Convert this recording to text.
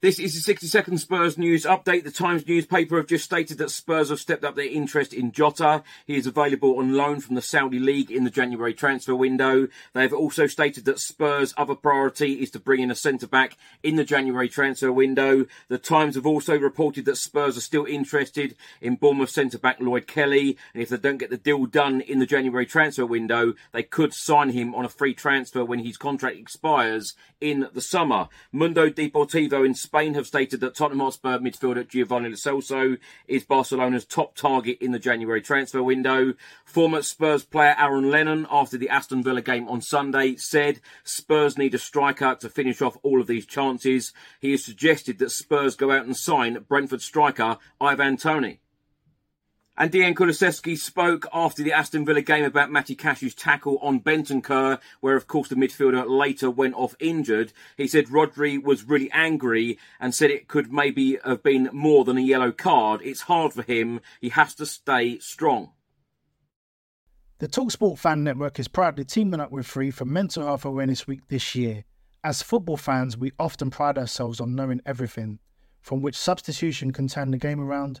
This is the 60 second Spurs news update. The Times newspaper have just stated that Spurs have stepped up their interest in Jota. He is available on loan from the Saudi League in the January transfer window. They have also stated that Spurs' other priority is to bring in a centre back in the January transfer window. The Times have also reported that Spurs are still interested in Bournemouth centre back Lloyd Kelly. And if they don't get the deal done in the January transfer window, they could sign him on a free transfer when his contract expires in the summer. Mundo Deportivo in have stated that Tottenham Hotspur midfielder Giovani Lo is Barcelona's top target in the January transfer window. Former Spurs player Aaron Lennon, after the Aston Villa game on Sunday, said Spurs need a striker to finish off all of these chances. He has suggested that Spurs go out and sign Brentford striker Ivan Toney. And Dejan Kulusevski spoke after the Aston Villa game about Matty Cash's tackle on Bentancur, where of course the midfielder later went off injured. He said Rodri was really angry and said it could maybe have been more than a yellow card. It's hard for him. He has to stay strong. The Talksport Fan Network is proudly teaming up with Free for Mental Health Awareness Week this year. As football fans, we often pride ourselves on knowing everything, from which substitution can turn the game around